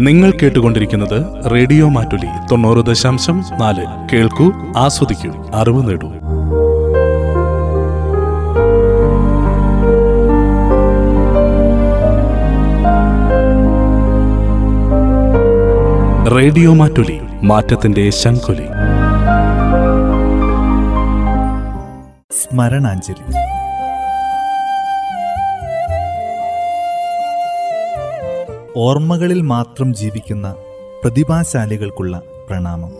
നിങ്ങൾ കേട്ടുകൊണ്ടിരിക്കുന്നത് റേഡിയോ മാറ്റുലി തൊണ്ണൂറ് ദശാംശം നാല്. കേൾക്കൂ ആസ്വദിക്കൂ അറിവ് നേടൂ. റേഡിയോ മാറ്റുലി മാറ്റത്തിന്റെ ശംഖുലി. സ്മരണാഞ്ജലി. ഓർമ്മകളിൽ മാത്രം ജീവിക്കുന്ന പ്രതിഭാശാലികൾക്കുള്ള പ്രണാമം.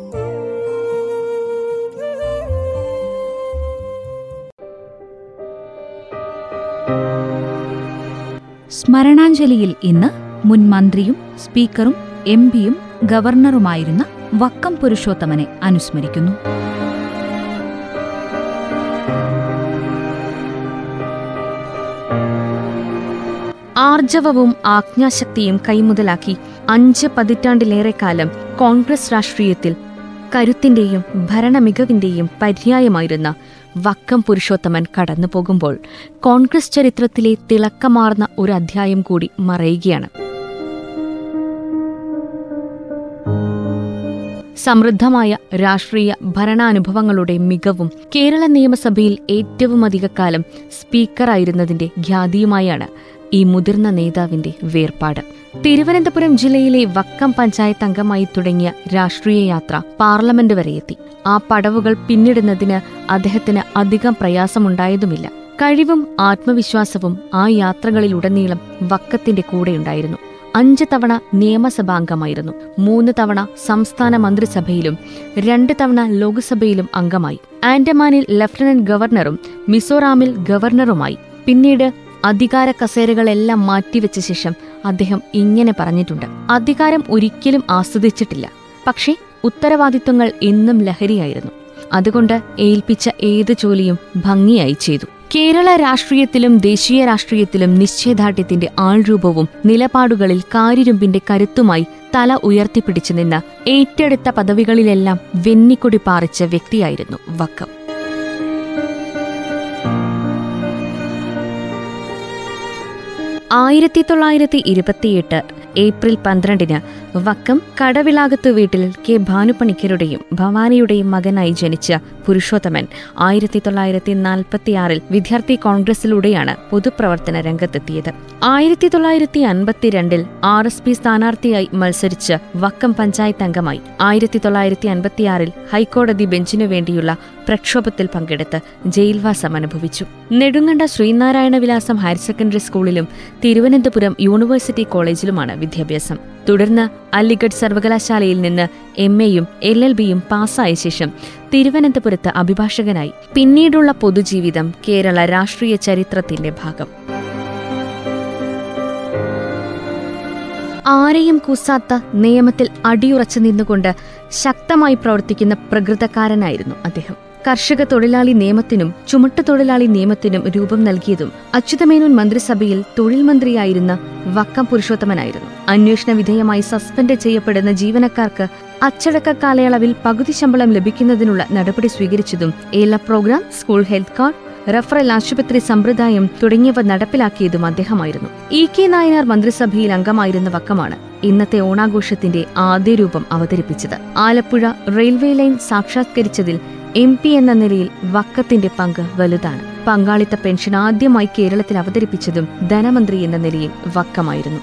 സ്മരണാഞ്ജലിയിൽ ഇന്ന് മുൻ മന്ത്രിയും സ്പീക്കറും എം പിയും ഗവർണറുമായിരുന്ന വക്കം പുരുഷോത്തമനെ അനുസ്മരിക്കുന്നു. ആർജവവും ആജ്ഞാശക്തിയും കൈമുതലാക്കി അഞ്ച് പതിറ്റാണ്ടിലേറെ കാലം കോൺഗ്രസ് രാഷ്ട്രീയത്തിൽ കരുത്തിന്റെയും ഭരണമികവിന്റെയും പര്യായമായിരുന്ന വക്കം പുരുഷോത്തമൻ കടന്നു പോകുമ്പോൾ കോൺഗ്രസ് ചരിത്രത്തിലെ തിളക്കമാർന്ന ഒരു അധ്യായം കൂടി മറയുകയാണ്. സമൃദ്ധമായ രാഷ്ട്രീയ ഭരണാനുഭവങ്ങളുടെ മികവും കേരള നിയമസഭയിൽ ഏറ്റവുമധിക കാലം സ്പീക്കറായിരുന്നതിന്റെ ഖ്യാതിയുമായാണ് ഈ മുതിർന്ന നേതാവിന്റെ വേർപാട്. തിരുവനന്തപുരം ജില്ലയിലെ വക്കം പഞ്ചായത്ത് അംഗമായി തുടങ്ങിയ രാഷ്ട്രീയ യാത്ര പാർലമെന്റ് വരെ എത്തി. ആ പടവുകൾ പിന്നിടുന്നതിന് അദ്ദേഹത്തിന് അധികം പ്രയാസമുണ്ടായതുമില്ല. കഴിവും ആത്മവിശ്വാസവും ആ യാത്രകളിലുടനീളം വക്കത്തിന്റെ കൂടെയുണ്ടായിരുന്നു. അഞ്ച് തവണ നിയമസഭാംഗമായിരുന്നു. മൂന്ന് തവണ സംസ്ഥാന മന്ത്രിസഭയിലും രണ്ട് തവണ ലോക്സഭയിലും അംഗമായി. ആൻഡമാനിൽ ലഫ്റ്റനന്റ് ഗവർണറും മിസോറാമിൽ ഗവർണറുമായി. പിന്നീട് അധികാര കസേരകളെല്ലാം മാറ്റിവെച്ച ശേഷം അദ്ദേഹം ഇങ്ങനെ പറഞ്ഞിട്ടുണ്ട്. അധികാരം ഒരിക്കലും ആസ്വദിച്ചിട്ടില്ല. പക്ഷേ ഉത്തരവാദിത്വങ്ങൾ എന്നും ലഹരിയായിരുന്നു. അതുകൊണ്ട് ഏൽപ്പിച്ച ഏത് ജോലിയും ഭംഗിയായി ചെയ്തു. കേരള രാഷ്ട്രീയത്തിലും ദേശീയ രാഷ്ട്രീയത്തിലും നിശ്ചയദാർഢ്യത്തിന്റെ ആൾരൂപവും നിലപാടുകളിൽ കാരിരുമ്പിന്റെ കരുത്തുമായി തല ഉയർത്തിപ്പിടിച്ചു നിന്ന ഏറ്റെടുത്ത പദവികളിലെല്ലാം വെന്നിക്കൊടി പാറിച്ച വ്യക്തിയായിരുന്നു വക്കം. ആയിരത്തി തൊള്ളായിരത്തി ഇരുപത്തിയെട്ട് ഏപ്രിൽ പന്ത്രണ്ടിന് വക്കം കടവിളാകത്ത് വീട്ടിൽ കെ ഭാനുപണിക്കരുടെയും ഭവാനിയുടെയും മകനായി ജനിച്ച പുരുഷോത്തമൻ ആയിരത്തി തൊള്ളായിരത്തി നാൽപ്പത്തിയാറിൽ വിദ്യാർത്ഥി കോൺഗ്രസിലൂടെയാണ് പൊതുപ്രവർത്തന രംഗത്തെത്തിയത്. ആയിരത്തി തൊള്ളായിരത്തി അൻപത്തിരണ്ടിൽ ആർ എസ് പി സ്ഥാനാർത്ഥിയായി മത്സരിച്ച് വക്കം പഞ്ചായത്ത് അംഗമായി ആയിരത്തി തൊള്ളായിരത്തി അൻപത്തിയാറിൽ ഹൈക്കോടതി ബെഞ്ചിനു വേണ്ടിയുള്ള പ്രക്ഷോഭത്തിൽ പങ്കെടുത്ത് ജയിൽവാസം അനുഭവിച്ചു. നെടുങ്കണ്ട ശ്രീനാരായണ വിലാസം ഹയർ സെക്കൻഡറി സ്കൂളിലും തിരുവനന്തപുരം യൂണിവേഴ്സിറ്റി കോളേജിലുമാണ് വിദ്യാഭ്യാസം. തുടർന്ന് അലിഗഡ് സർവകലാശാലയിൽ നിന്ന് എം എയും എൽ എൽ ബിയും പാസ്സായ ശേഷം തിരുവനന്തപുരത്ത് അഭിഭാഷകനായി. പിന്നീടുള്ള പൊതുജീവിതം കേരള രാഷ്ട്രീയ ചരിത്രത്തിന്റെ ഭാഗം. ആരെയും കൂസാത്ത നിയമത്തിൽ അടിയുറച്ചു നിന്നുകൊണ്ട് ശക്തമായി പ്രവർത്തിക്കുന്ന പ്രകൃതക്കാരനായിരുന്നു അദ്ദേഹം. കർഷക തൊഴിലാളി നിയമത്തിനും ചുമട്ട് തൊഴിലാളി നിയമത്തിനും രൂപം നൽകിയതും അച്യുതമേനോൻ മന്ത്രിസഭയിൽ തൊഴിൽ മന്ത്രിയായിരുന്ന വക്കം പുരുഷോത്തമനായിരുന്നു. അന്വേഷണ വിധേയമായി സസ്പെൻഡ് ചെയ്യപ്പെടുന്ന ജീവനക്കാർക്ക് അച്ചടക്ക കാലയളവിൽ പകുതി ശമ്പളം ലഭിക്കുന്നതിനുള്ള നടപടി സ്വീകരിച്ചതും ഏല program school health card referral ആശുപത്രി സമ്പ്രദായം തുടങ്ങിയവ നടപ്പിലാക്കിയതും അദ്ദേഹമായിരുന്നു. ഇ കെ നായനാർ മന്ത്രിസഭയിൽ അംഗമായിരുന്ന വക്കമാണ് ഇന്നത്തെ ഓണാഘോഷത്തിന്റെ ആദ്യ രൂപം അവതരിപ്പിച്ചത്. ആലപ്പുഴ റെയിൽവേ ലൈൻ സാക്ഷാത്കരിച്ചതിൽ എം പി എന്ന നിലയിൽ വക്കത്തിന്റെ പങ്ക് വലുതാണ്. പങ്കാളിത്ത പെൻഷൻ ആദ്യമായി കേരളത്തിൽ അവതരിപ്പിച്ചതും ധനമന്ത്രി എന്ന നിലയിൽ വക്കമായിരുന്നു.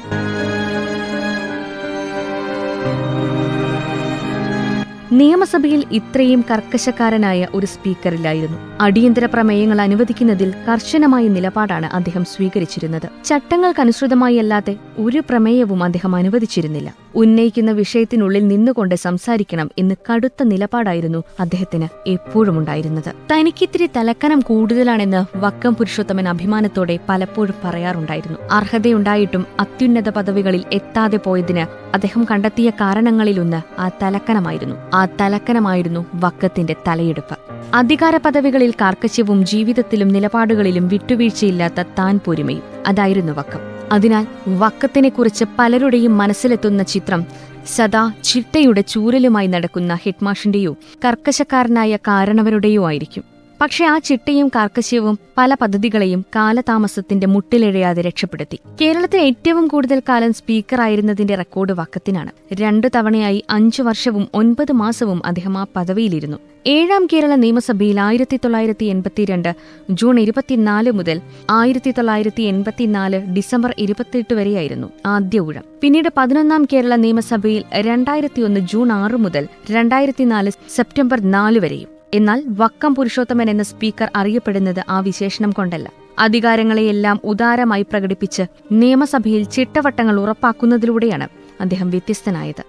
നിയമസഭയിൽ ഇത്രയും കർക്കശക്കാരനായ ഒരു സ്പീക്കറില്ലായിരുന്നു. അടിയന്തര പ്രമേയങ്ങൾ അനുവദിക്കുന്നതിൽ കർശനമായ നിലപാടാണ് അദ്ദേഹം സ്വീകരിച്ചിരുന്നത്. ചട്ടങ്ങൾക്കനുസൃതമായി അല്ലാതെ ഒരു പ്രമേയവും അദ്ദേഹം അനുവദിച്ചിരുന്നില്ല. ഉന്നയിക്കുന്ന വിഷയത്തിനുള്ളിൽ നിന്നുകൊണ്ട് സംസാരിക്കണം എന്ന് കടുത്ത നിലപാടായിരുന്നു അദ്ദേഹത്തിന് എപ്പോഴും ഉണ്ടായിരുന്നത് തനിക്കിത്തിരി തലക്കനം കൂടുതലാണെന്ന് വക്കം പുരുഷോത്തമൻ അഭിമാനത്തോടെ പലപ്പോഴും പറയാറുണ്ടായിരുന്നു. അർഹതയുണ്ടായിട്ടും അത്യുന്നത പദവികളിൽ എത്താതെ പോയതിന് അദ്ദേഹം കണ്ടെത്തിയ കാരണങ്ങളിലൊന്ന് ആ തലക്കനമായിരുന്നു. ആ തലക്കനമായിരുന്നു വക്കത്തിന്റെ തലയെടുപ്പ്. അധികാര പദവികളിൽ കാർക്കശ്യവും ജീവിതത്തിലും നിലപാടുകളിലും വിട്ടുവീഴ്ചയില്ലാത്ത താൻ പൊരുമയും. അതായിരുന്നു വക്കം. അതിനാൽ വക്കത്തിനെക്കുറിച്ച് പലരുടെയും മനസ്സിലെത്തുന്ന ചിത്രം സദാ ചിട്ടയുടെ ചൂരലുമായി നടക്കുന്ന ഹെഡ്മാഷിന്റെയോ കർക്കശക്കാരനായ കാരണവരുടെയോ ആയിരിക്കും. പക്ഷെ ആ ചിട്ടയും കാർക്കശ്യവും പല പദ്ധതികളെയും കാലതാമസത്തിന്റെ മുട്ടിലിഴയാതെ രക്ഷപ്പെടുത്തി. കേരളത്തിൽ ഏറ്റവും കൂടുതൽ കാലം സ്പീക്കറായിരുന്നതിന്റെ റെക്കോർഡ് വക്കത്തിനാണ്. രണ്ടു തവണയായി അഞ്ചു വർഷവും ഒൻപത് മാസവും അദ്ദേഹം ആ പദവിയിലിരുന്നു. ഏഴാം കേരള നിയമസഭയിൽ ആയിരത്തി തൊള്ളായിരത്തി എൺപത്തിരണ്ട് ജൂൺ ഇരുപത്തിനാല് മുതൽ ആയിരത്തി തൊള്ളായിരത്തി എൺപത്തിനാല് ഡിസംബർ ഇരുപത്തിയെട്ട് വരെയായിരുന്നു ആദ്യ ഊഴം. പിന്നീട് പതിനൊന്നാം കേരള നിയമസഭയിൽ രണ്ടായിരത്തിയൊന്ന് ജൂൺ ആറ് മുതൽ രണ്ടായിരത്തിനാല് സെപ്റ്റംബർ നാല് വരെയും. എന്നാൽ വക്കം പുരുഷോത്തമൻ എന്ന സ്പീക്കർ അറിയപ്പെടുന്നത് ആ വിശേഷണം കൊണ്ടല്ല. അധികാരങ്ങളെയെല്ലാം ഉദാരമായി പ്രകടിപ്പിച്ച് നിയമസഭയിൽ ചിട്ടവട്ടങ്ങൾ ഉറപ്പാക്കുന്നതിലൂടെയാണ് അദ്ദേഹം വ്യത്യസ്തനായത്.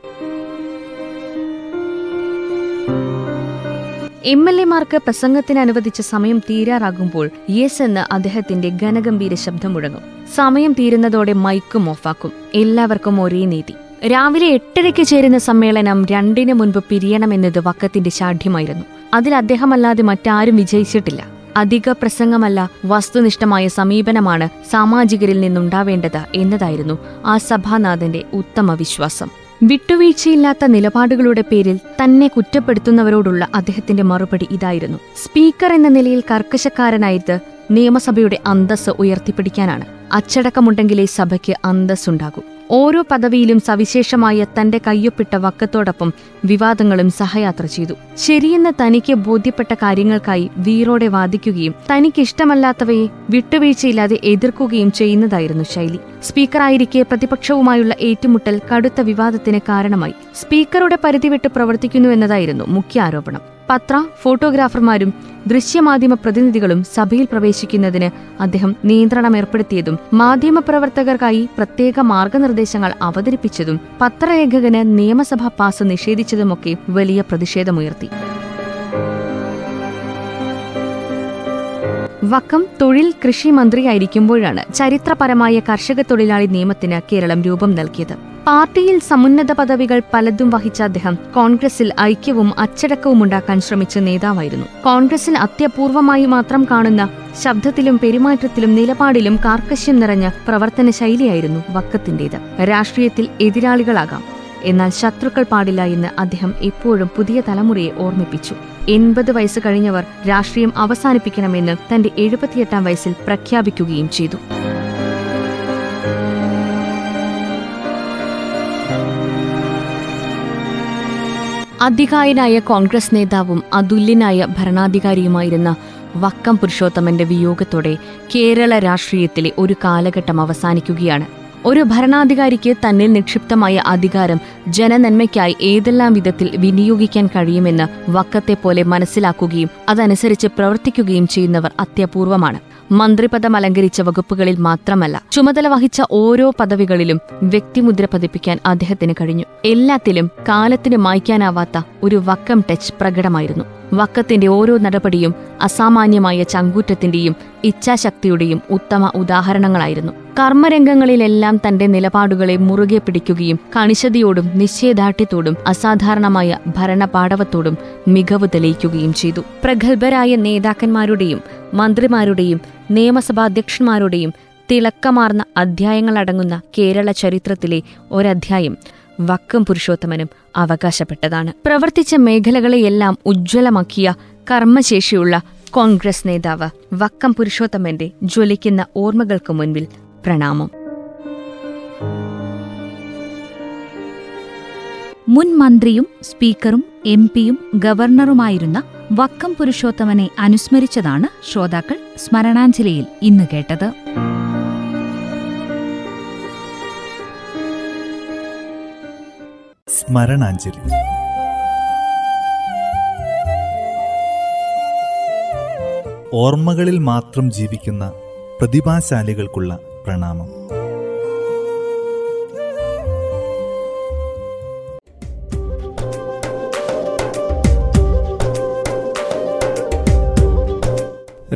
എം എൽ എമാർക്ക് പ്രസംഗത്തിന് അനുവദിച്ച സമയം തീരാറാകുമ്പോൾ യെസ് എന്ന് അദ്ദേഹത്തിന്റെ ഘനഗംഭീര ശബ്ദം മുഴങ്ങും. സമയം തീരുന്നതോടെ മൈക്കും ഓഫാക്കും. എല്ലാവർക്കും ഒരേ നീതി. രാവിലെ എട്ടരയ്ക്ക് ചേരുന്ന സമ്മേളനം രണ്ടിന് മുൻപ് പിരിയണമെന്നത് വക്കത്തിന്റെ ശാഠ്യമായിരുന്നു. അതിൽ അദ്ദേഹമല്ലാതെ മറ്റാരും വിജയിച്ചിട്ടില്ല. അധിക പ്രസംഗമല്ല വസ്തുനിഷ്ഠമായ സമീപനമാണ് സാമാജികരിൽ നിന്നുണ്ടാവേണ്ടത് എന്നതായിരുന്നു ആ സഭാനാഥന്റെ ഉത്തമ വിശ്വാസം. വിട്ടുവീഴ്ചയില്ലാത്ത നിലപാടുകളുടെ പേരിൽ തന്നെ കുറ്റപ്പെടുത്തുന്നവരോടുള്ള അദ്ദേഹത്തിന്റെ മറുപടി ഇതായിരുന്നു. സ്പീക്കർ എന്ന നിലയിൽ കർക്കശക്കാരനായത് നിയമസഭയുടെ അന്തസ് ഉയർത്തിപ്പിടിക്കാനാണ്. അച്ചടക്കമുണ്ടെങ്കിലേ സഭയ്ക്ക് അന്തസ്സുണ്ടാകൂ. ഓരോ പദവിയിലും സവിശേഷമായ തന്റെ കയ്യൊപ്പിട്ട വക്കത്തോടൊപ്പം വിവാദങ്ങളും സഹയാത്ര ചെയ്തു. ശരിയെന്ന് തനിക്ക് ബോധ്യപ്പെട്ട കാര്യങ്ങൾക്കായി വീറോടെ വാദിക്കുകയും തനിക്കിഷ്ടമല്ലാത്തവയെ വിട്ടുവീഴ്ചയില്ലാതെ എതിർക്കുകയും ചെയ്യുന്നതായിരുന്നു ശൈലി. സ്പീക്കറായിരിക്കെ പ്രതിപക്ഷവുമായുള്ള ഏറ്റുമുട്ടൽ കടുത്ത വിവാദത്തിന് കാരണമായി. സ്പീക്കറുടെ പരിധി വിട്ട് പ്രവർത്തിക്കുന്നു എന്നതായിരുന്നു മുഖ്യ ആരോപണം പത്ര ഫോട്ടോഗ്രാഫർമാരും ദൃശ്യമാധ്യമ പ്രതിനിധികളും സഭയിൽ പ്രവേശിക്കുന്നതിന് അദ്ദേഹം നിയന്ത്രണം ഏർപ്പെടുത്തിയതും മാധ്യമപ്രവർത്തകർക്കായി പ്രത്യേക മാർഗനിർദ്ദേശങ്ങൾ അവതരിപ്പിച്ചതും പത്രലേഖകന് നിയമസഭാ പാസ് നിഷേധിച്ചതുമൊക്കെ വലിയ പ്രതിഷേധമുയർത്തി. വക്കം തൊഴിൽ കൃഷി മന്ത്രിയായിരിക്കുമ്പോഴാണ് ചരിത്രപരമായ കർഷക തൊഴിലാളി നിയമത്തിന് കേരളം രൂപം നൽകിയത്. പാർട്ടിയിൽ സമുന്നത പദവികൾ പലതും വഹിച്ച അദ്ദേഹം കോൺഗ്രസിൽ ഐക്യവും അച്ചടക്കവും ഉണ്ടാക്കാൻ ശ്രമിച്ച നേതാവായിരുന്നു. കോൺഗ്രസിൽ അത്യപൂർവമായി മാത്രം കാണുന്ന ശബ്ദത്തിലും പെരുമാറ്റത്തിലും നിലപാടിലും കാർക്കശ്യം നിറഞ്ഞ പ്രവർത്തന ശൈലിയായിരുന്നു വക്കത്തിന്റേത് രാഷ്ട്രീയത്തിൽ എതിരാളികളാകാം. എന്നാൽ ശത്രുക്കൾ പാടില്ല എന്ന് അദ്ദേഹം എപ്പോഴും പുതിയ തലമുറയെ ഓർമ്മിപ്പിച്ചു. എൺപത് വയസ്സ് കഴിഞ്ഞവർ രാഷ്ട്രീയം അവസാനിപ്പിക്കണമെന്ന് തന്റെ എഴുപത്തിയെട്ടാം വയസ്സിൽ പ്രഖ്യാപിക്കുകയും ചെയ്തു. അധികായനായ കോൺഗ്രസ് നേതാവും അതുല്യനായ ഭരണാധികാരിയുമായിരുന്ന വക്കം പുരുഷോത്തമന്റെ വിയോഗത്തോടെ കേരള രാഷ്ട്രീയത്തിലെ ഒരു കാലഘട്ടം അവസാനിക്കുകയാണ്. ഒരു ഭരണാധികാരിക്ക് തന്നിൽ നിക്ഷിപ്തമായ അധികാരം ജനനന്മയ്ക്കായി ഏതെല്ലാം വിധത്തിൽ വിനിയോഗിക്കാൻ കഴിയുമെന്ന് വക്കത്തെ പോലെ മനസ്സിലാക്കുകയും അതനുസരിച്ച് പ്രവർത്തിക്കുകയും ചെയ്യുന്നവർ അത്യപൂർവമാണ്. മന്ത്രിപദം അലങ്കരിച്ച വകുപ്പുകളിൽ മാത്രമല്ല ചുമതല വഹിച്ച ഓരോ പദവികളിലും വ്യക്തിമുദ്ര പതിപ്പിക്കാൻ അദ്ദേഹത്തിന് കഴിഞ്ഞു. എല്ലാത്തിലും കാലത്തിന് മായ്ക്കാനാവാത്ത ഒരു വക്കം ടച്ച് പ്രകടമായിരുന്നു. വക്കത്തിന്റെ ഓരോ നടപടിയും അസാമാന്യമായ ചങ്കൂറ്റത്തിന്റെയും ഇച്ഛാശക്തിയുടെയും ഉത്തമ ഉദാഹരണങ്ങളായിരുന്നു. കർമ്മരംഗങ്ങളിലെല്ലാം തന്റെ നിലപാടുകളെ മുറുകെ പിടിക്കുകയും കണിശതയോടും നിശ്ചയദാർഢ്യത്തോടും അസാധാരണമായ ഭരണപാടവത്തോടും മികവ് തെളിയിക്കുകയും ചെയ്തു. പ്രഗത്ഭരായ നേതാക്കന്മാരുടെയും മന്ത്രിമാരുടെയും നിയമസഭാധ്യക്ഷന്മാരുടെയും തിളക്കമാർന്ന അധ്യായങ്ങളടങ്ങുന്ന കേരള ചരിത്രത്തിലെ ഒരധ്യായം വക്കം പുരുഷോത്തമനും അവകാശപ്പെട്ടതാണ്. പ്രവർത്തിച്ച മേഖലകളെയെല്ലാം ഉജ്ജ്വലമാക്കിയ കർമ്മശേഷിയുള്ള കോൺഗ്രസ് നേതാവ് വക്കം പുരുഷോത്തമന്റെ ജ്വലിക്കുന്ന ഓർമ്മകൾക്ക് മുൻപിൽ പ്രണാമം. മുൻ മന്ത്രിയും സ്പീക്കറും എം പിയും ഗവർണറുമായിരുന്ന വക്കം പുരുഷോത്തമനെ അനുസ്മരിച്ചതാണ് ശ്രോതാക്കൾ സ്മരണാഞ്ജലിയിൽ ഇന്ന് കേട്ടത്. സ്മരണാഞ്ജലി. ഓർമ്മകളിൽ മാത്രം ജീവിക്കുന്ന പ്രതിഭാശാലികൾക്കുള്ള പ്രണാമം.